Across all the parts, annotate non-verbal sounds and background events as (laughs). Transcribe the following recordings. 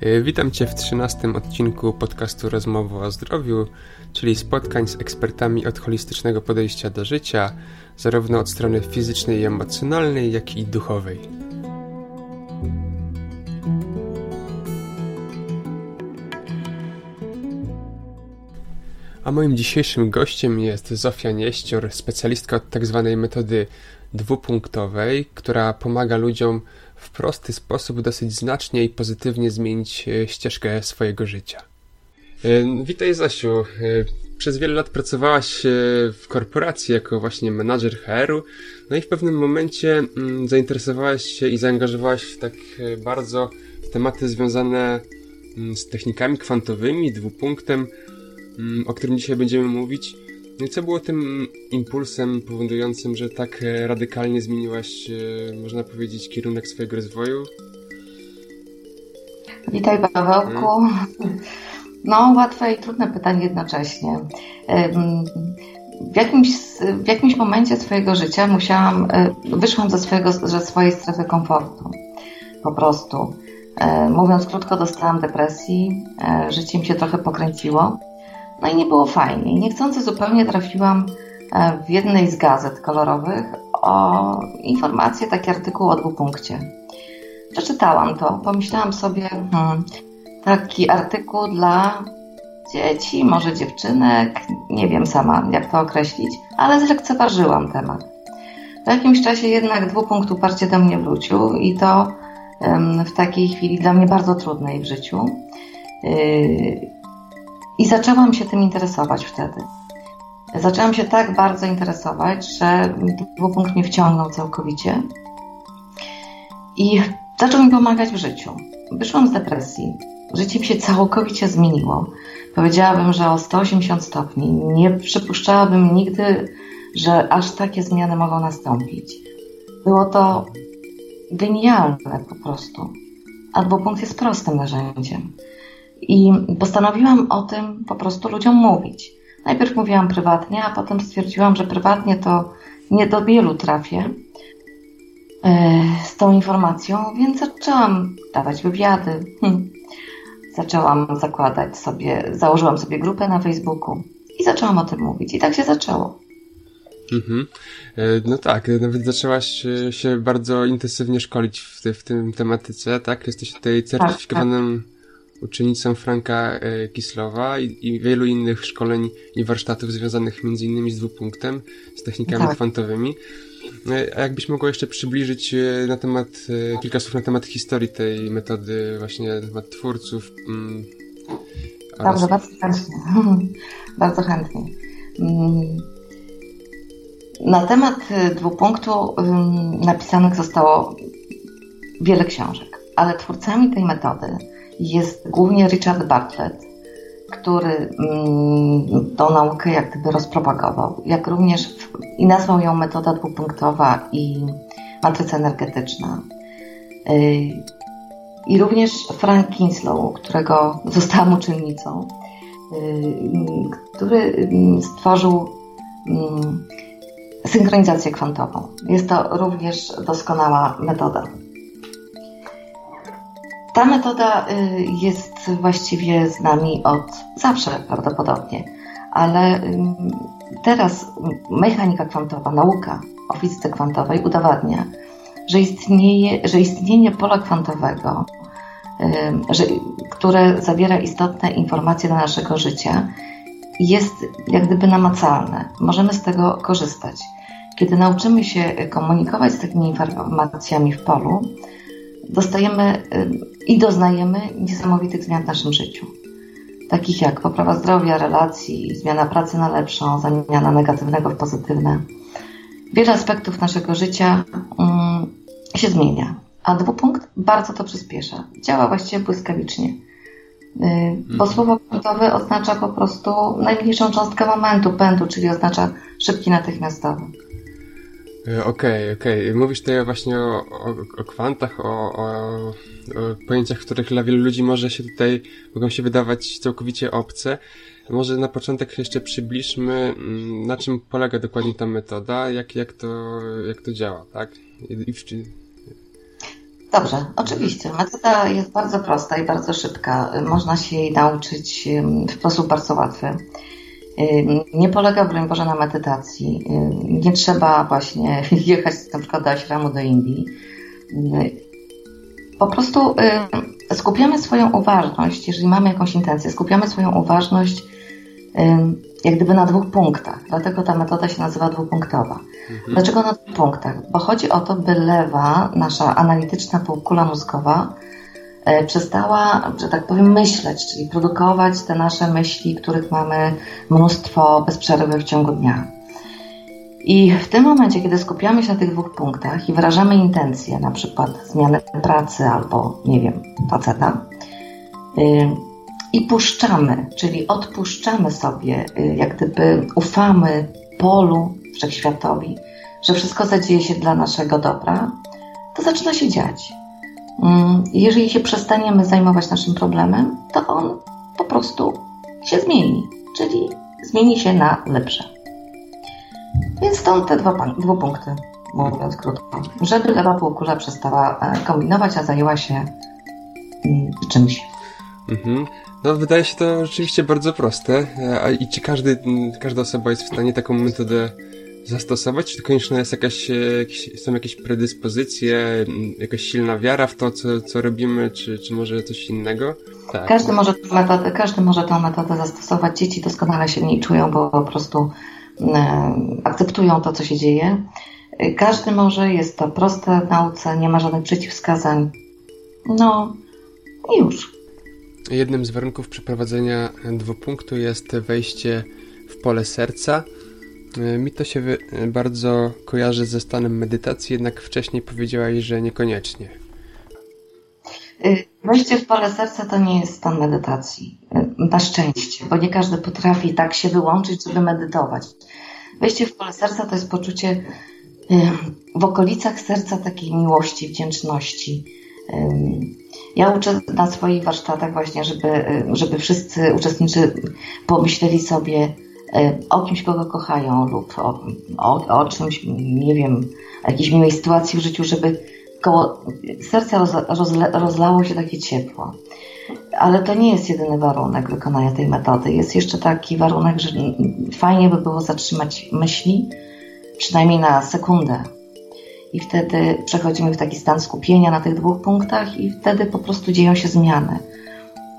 E, witam Cię w trzynastym odcinku podcastu Rozmowy o zdrowiu, czyli spotkań z ekspertami od holistycznego podejścia do życia, zarówno od strony fizycznej i emocjonalnej, jak i duchowej. A moim dzisiejszym gościem jest Zofia Nieścior, specjalistka od tzw. Tak metody dwupunktowej, która pomaga ludziom w prosty sposób dosyć znacznie i pozytywnie zmienić e, ścieżkę swojego życia. E, witaj Zasiu. E, przez wiele lat pracowałaś w korporacji jako właśnie menadżer HR-u, no i w pewnym momencie mm, zainteresowałaś się i zaangażowałaś tak bardzo w tematy związane mm, z technikami kwantowymi, dwupunktem, mm, o którym dzisiaj będziemy mówić. No i co było tym impulsem powodującym, że tak e, radykalnie zmieniłaś, e, można powiedzieć, kierunek swojego rozwoju? Witaj Pawełku. Hmm. No, łatwe i trudne pytanie jednocześnie. W jakimś, w jakimś momencie swojego życia musiałam, e, wyszłam ze, swojego, ze swojej strefy komfortu. Po prostu. Mówiąc krótko, dostałam depresji, życie mi się trochę pokręciło no i nie było fajnie. Niechcący zupełnie trafiłam e, w jednej z gazet kolorowych o informację, taki artykuł o dwupunkcie. Przeczytałam to, pomyślałam sobie, hmm, taki artykuł dla dzieci, może dziewczynek, nie wiem sama jak to określić, ale zlekceważyłam temat. W jakimś czasie jednak dwupunkt uparcie do mnie wrócił i to w takiej chwili dla mnie bardzo trudnej w życiu. I zaczęłam się tym interesować wtedy. Zaczęłam się tak bardzo interesować, że dwupunkt mnie wciągnął całkowicie i zaczął mi pomagać w życiu. Wyszłam z depresji. Życie mi się całkowicie zmieniło. Powiedziałabym, że o 180 stopni. Nie przypuszczałabym nigdy, że aż takie zmiany mogą nastąpić. Było to genialne po prostu. A dwupunkt jest prostym narzędziem. I postanowiłam o tym po prostu ludziom mówić. Najpierw mówiłam prywatnie, a potem stwierdziłam, że prywatnie to nie do wielu trafię e, z tą informacją, więc zaczęłam dawać wywiady. Hm. Zaczęłam zakładać sobie, założyłam sobie grupę na Facebooku i zaczęłam o tym mówić. I tak się zaczęło. Mhm. E, no tak, nawet zaczęłaś się bardzo intensywnie szkolić w, te, w tym tematyce, tak? Jesteś tutaj certyfikowanym tak, tak uczennicą Franka e, Kislowa i, i, wielu innych szkoleń i warsztatów związanych między innymi z dwupunktem, z technikami tak. kwantowymi. E, a jakbyś mogła jeszcze przybliżyć e, na temat, kilka słów na temat historii tej metody, właśnie na temat twórców. Mm, Dobrze, bardzo chętnie. (laughs) bardzo chętnie. Mm, na temat dwupunktu mm, napisanych zostało wiele książek, ale twórcami tej metody jest głównie Richard Bartlett, który mm, tą naukę jak gdyby rozpropagował, jak również i nazwał ją metoda dwupunktowa i matryca energetyczna. Y, I również Frank Kinslow, którego (laughs) zostałam uczennicą, y, który mm, stworzył mm, synchronizację kwantową. Jest to również doskonała metoda. Ta metoda y, jest właściwie z nami od zawsze prawdopodobnie, ale teraz mechanika kwantowa, nauka o fizyce kwantowej udowadnia, że, istnieje, że istnienie pola kwantowego, że, które zawiera istotne informacje dla naszego życia, jest jak gdyby namacalne. Możemy z tego korzystać. Kiedy nauczymy się komunikować z takimi informacjami w polu, dostajemy i doznajemy niesamowitych zmian w naszym życiu. Takich jak poprawa zdrowia, relacji, zmiana pracy na lepszą, zamiana negatywnego w pozytywne. Wiele aspektów naszego życia um, się zmienia, a dwupunkt bardzo to przyspiesza. Działa właściwie błyskawicznie. Y, bo mhm. słowo kwantowe oznacza po prostu najmniejszą cząstkę momentu, pędu, czyli oznacza szybki natychmiastowy. E, okej, okay, okej. Okay. Mówisz tutaj właśnie o, o, o kwantach, o, o, pojęciach, których dla wielu ludzi może się tutaj, mogą się wydawać całkowicie obce. Może na początek jeszcze przybliżmy, mm, na czym polega dokładnie ta metoda, jak, jak, to, jak to działa, tak? I, Dobrze, oczywiście. Metoda jest bardzo prosta i bardzo szybka. Można się jej nauczyć w sposób bardzo łatwy. Nie polega, broń Boże, na medytacji. Nie trzeba właśnie (laughs) jechać na przykład do Ashramu do Indii. Po prostu skupiamy swoją uważność, jeżeli mamy jakąś intencję, skupiamy swoją uważność jak gdyby na dwóch punktach. Dlatego ta metoda się nazywa dwupunktowa. Mhm. Dlaczego na dwóch punktach? Bo chodzi o to, by lewa, nasza analityczna półkula mózgowa, przestała, że tak powiem, myśleć, czyli produkować te nasze myśli, których mamy mnóstwo bez przerwy w ciągu dnia. I w tym momencie, kiedy skupiamy się na tych dwóch punktach i wyrażamy intencje, na przykład zmiany pracy albo, nie wiem, faceta, i puszczamy, czyli odpuszczamy sobie, y, jak gdyby ufamy polu wszechświatowi, że wszystko zadzieje się dla naszego dobra, to zaczyna się dziać. Mm, jeżeli się przestaniemy zajmować naszym problemem, to on po prostu się zmieni, czyli zmieni się na lepsze. Więc stąd te dwa, dwa punkty, mówiąc krótko. Żeby lewa półkula przestała e, kombinować, a zajęła się mm, czymś. Mhm. No, wydaje się to rzeczywiście bardzo proste. A i czy każdy, każda osoba jest w stanie taką metodę zastosować? Czy to konieczna jest jakaś, e, jakieś, są jakieś predyspozycje, jakaś silna wiara w to, co, co robimy, czy, czy może coś innego? Tak. Każdy, może tę metodę, każdy może tę metodę zastosować. Dzieci doskonale się w niej czują, bo po prostu e, akceptują to, co się dzieje. E, każdy może, jest to proste w nauce, nie ma żadnych przeciwwskazań. No i już. Jednym z warunków przeprowadzenia dwupunktu jest wejście w pole serca. Mi to się bardzo kojarzy ze stanem medytacji, jednak wcześniej powiedziałaś, że niekoniecznie. Y, wejście w pole serca to nie jest stan medytacji. Y, na szczęście, bo nie każdy potrafi tak się wyłączyć, żeby medytować. Wejście w pole serca to jest poczucie w okolicach serca takiej miłości, wdzięczności ja uczę na swoich warsztatach właśnie, żeby, żeby wszyscy uczestnicy pomyśleli sobie e, o kimś, kogo kochają lub o, o, o czymś, nie wiem, jakiejś miłej sytuacji w życiu, żeby koło serca rozlało się takie ciepło. Ale to nie jest jedyny warunek wykonania tej metody. Jest jeszcze taki warunek, że fajnie by było zatrzymać myśli, przynajmniej na sekundę, i wtedy przechodzimy w taki stan skupienia na tych dwóch punktach i wtedy po prostu dzieją się zmiany.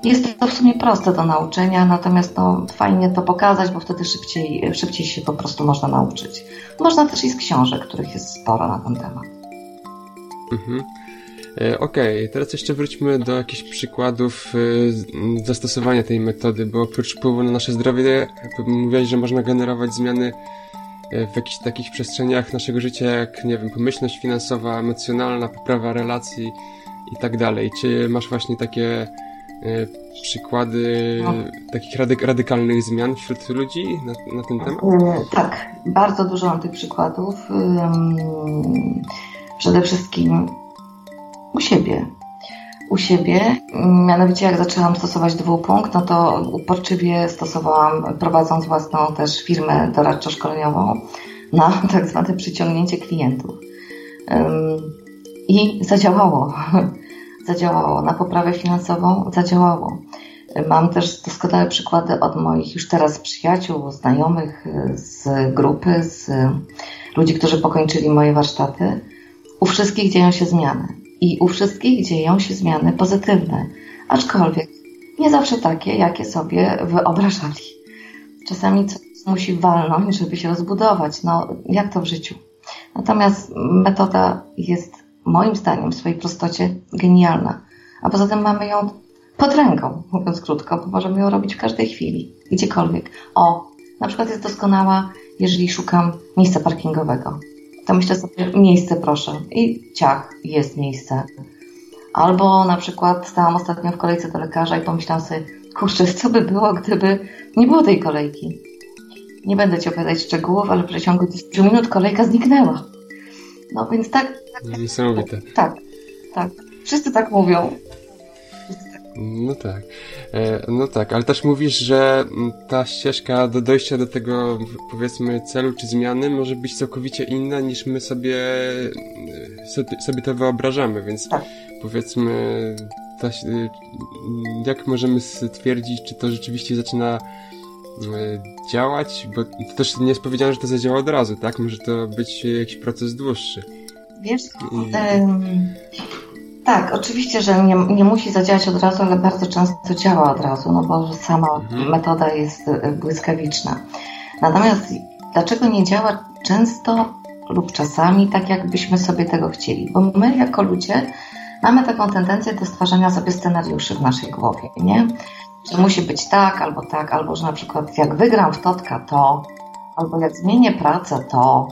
Jest to w sumie proste do nauczenia, natomiast no, fajnie to pokazać, bo wtedy szybciej, szybciej się po prostu można nauczyć. Można też i z książek, których jest sporo na ten temat. Mhm. E, okej, okay, teraz jeszcze wróćmy do jakichś przykładów e, zastosowania tej metody, bo oprócz wpływu na nasze zdrowie, mówiłeś, że można generować zmiany E, w jakichś takich przestrzeniach naszego życia, jak, nie wiem, pomyślność finansowa, emocjonalna, poprawa relacji i tak dalej. Czy masz właśnie takie przykłady no. takich radyk radykalnych zmian wśród ludzi na, na ten temat? E, tak, bardzo dużo mam tych przykładów. Przede wszystkim u siebie u siebie. Mianowicie jak zaczęłam stosować dwupunkt, no to uporczywie stosowałam, prowadząc własną też firmę doradczo-szkoleniową na (laughs) tak zwane przyciągnięcie klientów. I zadziałało. (laughs) Zadziałało. Na poprawę finansową zadziałało. Mam też doskonałe przykłady od moich już teraz przyjaciół, znajomych z grupy, z ludzi, którzy pokończyli moje warsztaty. U wszystkich dzieją się zmiany i u wszystkich dzieją się zmiany pozytywne, aczkolwiek nie zawsze takie, jakie sobie wyobrażali. Czasami coś musi walnąć, żeby się rozbudować. No, jak to w życiu? Natomiast metoda jest moim zdaniem w swojej prostocie genialna. A poza tym mamy ją pod ręką, mówiąc krótko, bo możemy ją robić w każdej chwili, gdziekolwiek. O, na przykład jest doskonała, jeżeli szukam miejsca parkingowego to myślę sobie, miejsce proszę. I ciach, jest miejsce. Albo na przykład stałam ostatnio w kolejce do lekarza i pomyślałam sobie, kurczę, co by było, gdyby nie było tej kolejki. Nie będę Ci opowiadać szczegółów, ale w przeciągu 10 minut kolejka zniknęła. No więc tak. tak Niesamowite. Tak, tak. Wszyscy tak mówią. No tak. E, no tak, ale też mówisz, że ta ścieżka do dojścia do tego, powiedzmy, celu czy zmiany może być całkowicie inna niż my sobie, sobie to wyobrażamy, więc tak. powiedzmy, ta, jak możemy stwierdzić, czy to rzeczywiście zaczyna działać, bo to też nie jest powiedziane, że to zadziała od razu, tak? Może to być jakiś proces dłuższy. Wiesz, tak, oczywiście, że nie, nie musi zadziałać od razu, ale bardzo często działa od razu, no bo sama mhm. metoda jest e, błyskawiczna. Natomiast dlaczego nie działa często lub czasami tak, jakbyśmy sobie tego chcieli? Bo my jako ludzie mamy taką tendencję do stwarzania sobie scenariuszy w naszej głowie, nie? Że musi być tak, albo tak, albo że na przykład jak wygram w totka to, albo jak zmienię pracę to,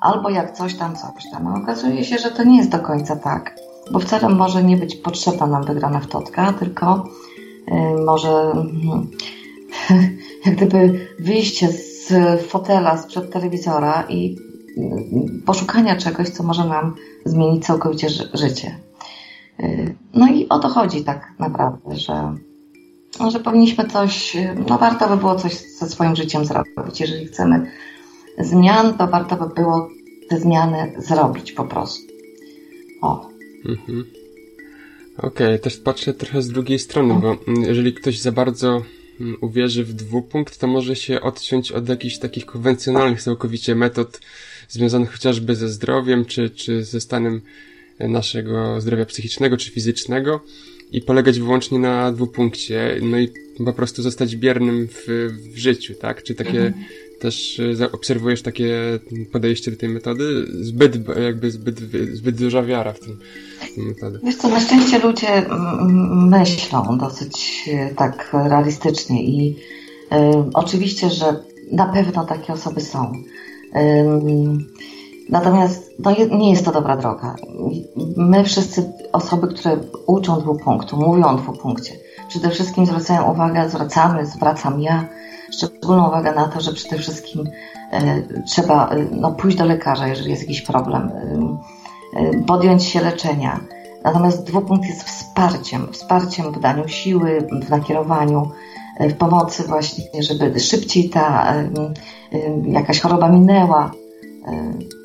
albo jak coś tam, coś tam. Okazuje się, że to nie jest do końca tak bo wcale może nie być potrzebna nam wygrana w totka, tylko y, może (laughs) jak gdyby wyjście z fotela sprzed telewizora i y, poszukania czegoś, co może nam zmienić całkowicie życie. Y, no i o to chodzi tak naprawdę, że, że powinniśmy coś, no warto by było coś ze swoim życiem zrobić. Jeżeli chcemy zmian, to warto by było te zmiany zrobić po prostu. O, Mhm. Okej, okay, też patrzę trochę z drugiej strony, bo mm, jeżeli ktoś za bardzo mm, uwierzy w dwupunkt, to może się odciąć od jakichś takich konwencjonalnych całkowicie metod związanych chociażby ze zdrowiem, czy, czy ze stanem naszego zdrowia psychicznego, czy fizycznego i polegać wyłącznie na dwupunkcie, no i po prostu zostać biernym w, w życiu, tak? Czy takie mhm też e, obserwujesz takie podejście do tej metody? Zbyt, jakby zbyt, zbyt duża wiara w tym, metodę. Wiesz co, na szczęście ludzie myślą dosyć e, tak realistycznie i y, oczywiście, że na pewno takie osoby są. Y, natomiast no, nie jest to dobra droga. My wszyscy, osoby, które uczą dwupunktu, mówią o dwupunkcie, przede wszystkim zwracają uwagę, zwracamy, zwracam ja, szczególną uwagę na to, że przede wszystkim e, trzeba e, no, pójść do lekarza, jeżeli jest jakiś problem, e, podjąć się leczenia. Natomiast dwupunkt jest wsparciem, wsparciem w daniu siły, w nakierowaniu, w pomocy właśnie, żeby szybciej ta jakaś choroba minęła.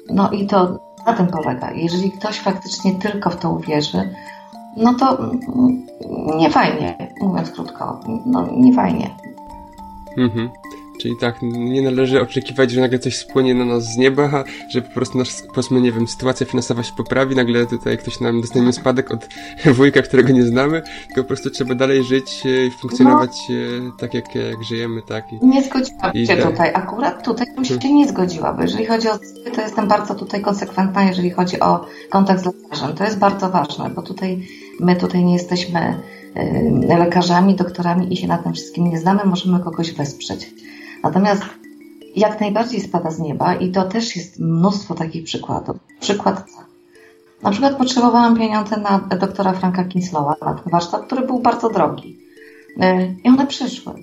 No i to na tym polega. Jeżeli ktoś faktycznie tylko w to uwierzy, no to mm, nie fajnie, mówiąc krótko, no nie fajnie. Mhm. Czyli tak, nie należy oczekiwać, że nagle coś spłynie na nas z nieba, że po prostu nasz, powiedzmy, nie wiem, sytuacja finansowa się poprawi, nagle tutaj ktoś nam dostanie spadek od (laughs) wujka, którego nie znamy, tylko po prostu trzeba dalej żyć e, i funkcjonować no, tak, jak, jak żyjemy, tak. I, nie zgodziłabym się tak. tutaj, akurat tutaj bym się hmm. nie zgodziła, bo jeżeli chodzi o to jestem bardzo tutaj konsekwentna, jeżeli chodzi o kontakt z lekarzem. To jest bardzo ważne, bo tutaj my tutaj nie jesteśmy Y, lekarzami, doktorami i się na tym wszystkim nie znamy, możemy kogoś wesprzeć. Natomiast jak najbardziej spada z nieba i to też jest mnóstwo takich przykładów. Przykład na przykład potrzebowałam pieniądze na doktora Franka Kinslowa, na ten warsztat, który był bardzo drogi. Y, I one przyszły.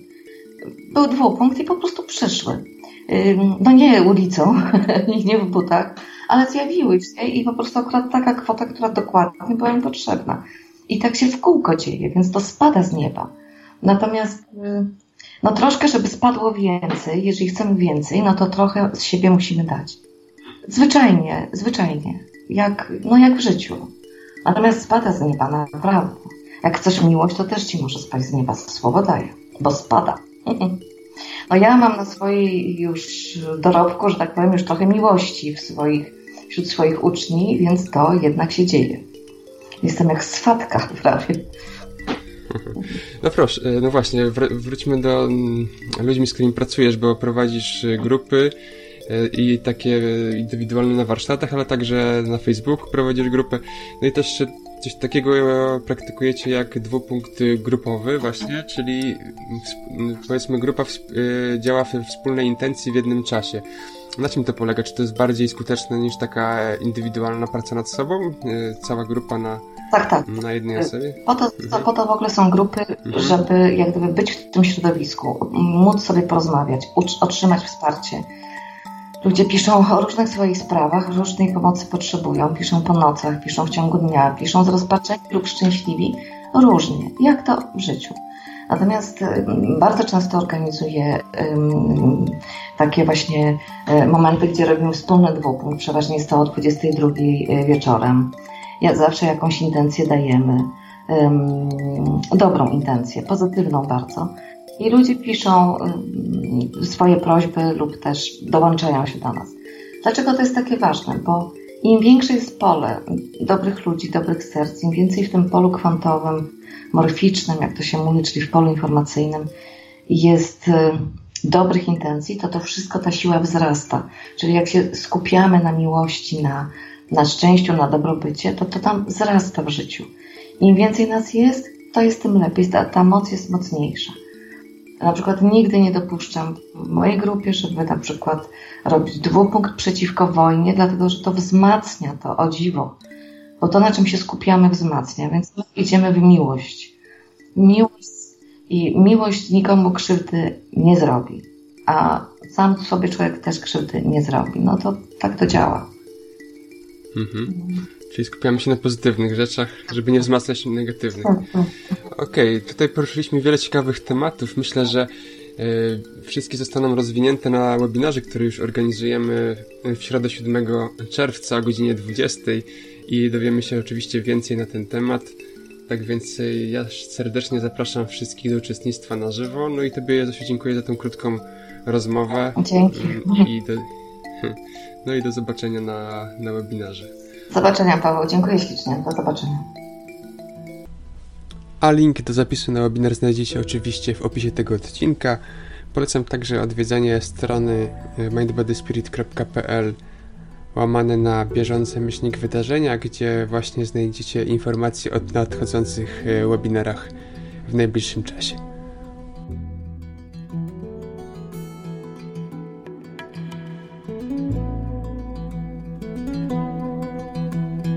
Był dwupunkt i po prostu przyszły. Y, no nie ulicą, (laughs) nie w butach, ale zjawiły się i po prostu akurat taka kwota, która dokładnie była im potrzebna. I tak się w kółko dzieje, więc to spada z nieba. Natomiast y, no troszkę, żeby spadło więcej, jeżeli chcemy więcej, no to trochę z siebie musimy dać. Zwyczajnie, zwyczajnie. Jak, no jak w życiu. Natomiast spada z nieba, naprawdę. Jak chcesz miłość, to też ci może spaść z nieba, słowo daje, bo spada. No ja mam na swojej już dorobku, że tak powiem, już trochę miłości w swoich, wśród swoich uczniów, więc to jednak się dzieje. Jestem jak swatka prawie. (laughs) No proszę, e, no właśnie, wr wróćmy do mm, ludzi, z którymi pracujesz, bo prowadzisz e, grupy e, i takie indywidualne na warsztatach, ale także na Facebooku prowadzisz grupę. No i też coś takiego praktykujecie jak dwupunkt grupowy właśnie, czyli powiedzmy grupa działa we wspólnej intencji w jednym czasie. Na czym to polega? Czy to jest bardziej skuteczne niż taka indywidualna praca nad sobą? Cała grupa na tak, tak. Na jednej osobie? Po to, mhm. po to w ogóle są grupy, mhm. żeby jak gdyby być w tym środowisku, móc sobie porozmawiać, otrzymać wsparcie. Ludzie piszą o różnych swoich sprawach, różnej pomocy potrzebują, piszą po nocach, piszą w ciągu dnia, piszą z rozpaczeni lub szczęśliwi, różnie, jak to w życiu. Natomiast bardzo często organizuję takie właśnie momenty, gdzie robimy wspólny dwupunkt. Przeważnie jest to o 22 wieczorem. Ja zawsze jakąś intencję dajemy. Dobrą intencję, pozytywną bardzo. I ludzie piszą swoje prośby lub też dołączają się do nas. Dlaczego to jest takie ważne? Bo im większe jest pole dobrych ludzi, dobrych serc, im więcej w tym polu kwantowym, morficznym, jak to się mówi, czyli w polu informacyjnym, jest y, dobrych intencji, to to wszystko, ta siła wzrasta. Czyli jak się skupiamy na miłości, na, na szczęściu, na dobrobycie, to to tam wzrasta w życiu. Im więcej nas jest, to jest tym lepiej, ta, ta moc jest mocniejsza. Na przykład nigdy nie dopuszczam w mojej grupie, żeby na przykład robić dwupunkt przeciwko wojnie, dlatego że to wzmacnia to, o dziwo. Bo to, na czym się skupiamy, wzmacnia, więc idziemy w miłość. Miłość i miłość nikomu krzywdy nie zrobi, a sam sobie człowiek też krzywdy nie zrobi. No to tak to działa. Mhm. Czyli skupiamy się na pozytywnych rzeczach, żeby nie wzmacniać negatywnych. Tak, tak, tak. Okej, okay, tutaj poruszyliśmy wiele ciekawych tematów. Myślę, że e, wszystkie zostaną rozwinięte na webinarze, który już organizujemy w środę 7 czerwca o godzinie 20 i dowiemy się oczywiście więcej na ten temat. Tak więc e, ja serdecznie zapraszam wszystkich do uczestnictwa na żywo. No i Tobie, Zosiu, dziękuję za tą krótką rozmowę. Dzięki. I do, (laughs) no i do zobaczenia na, na webinarze. Zobaczenia, Paweł. Dziękuję ślicznie. Do zobaczenia. A link do zapisu na webinar znajdziecie oczywiście w opisie tego odcinka. Polecam także odwiedzanie strony mindbodyspirit.pl łamane na bieżące myślnik wydarzenia, gdzie właśnie znajdziecie informacje o nadchodzących e, webinarach w najbliższym czasie.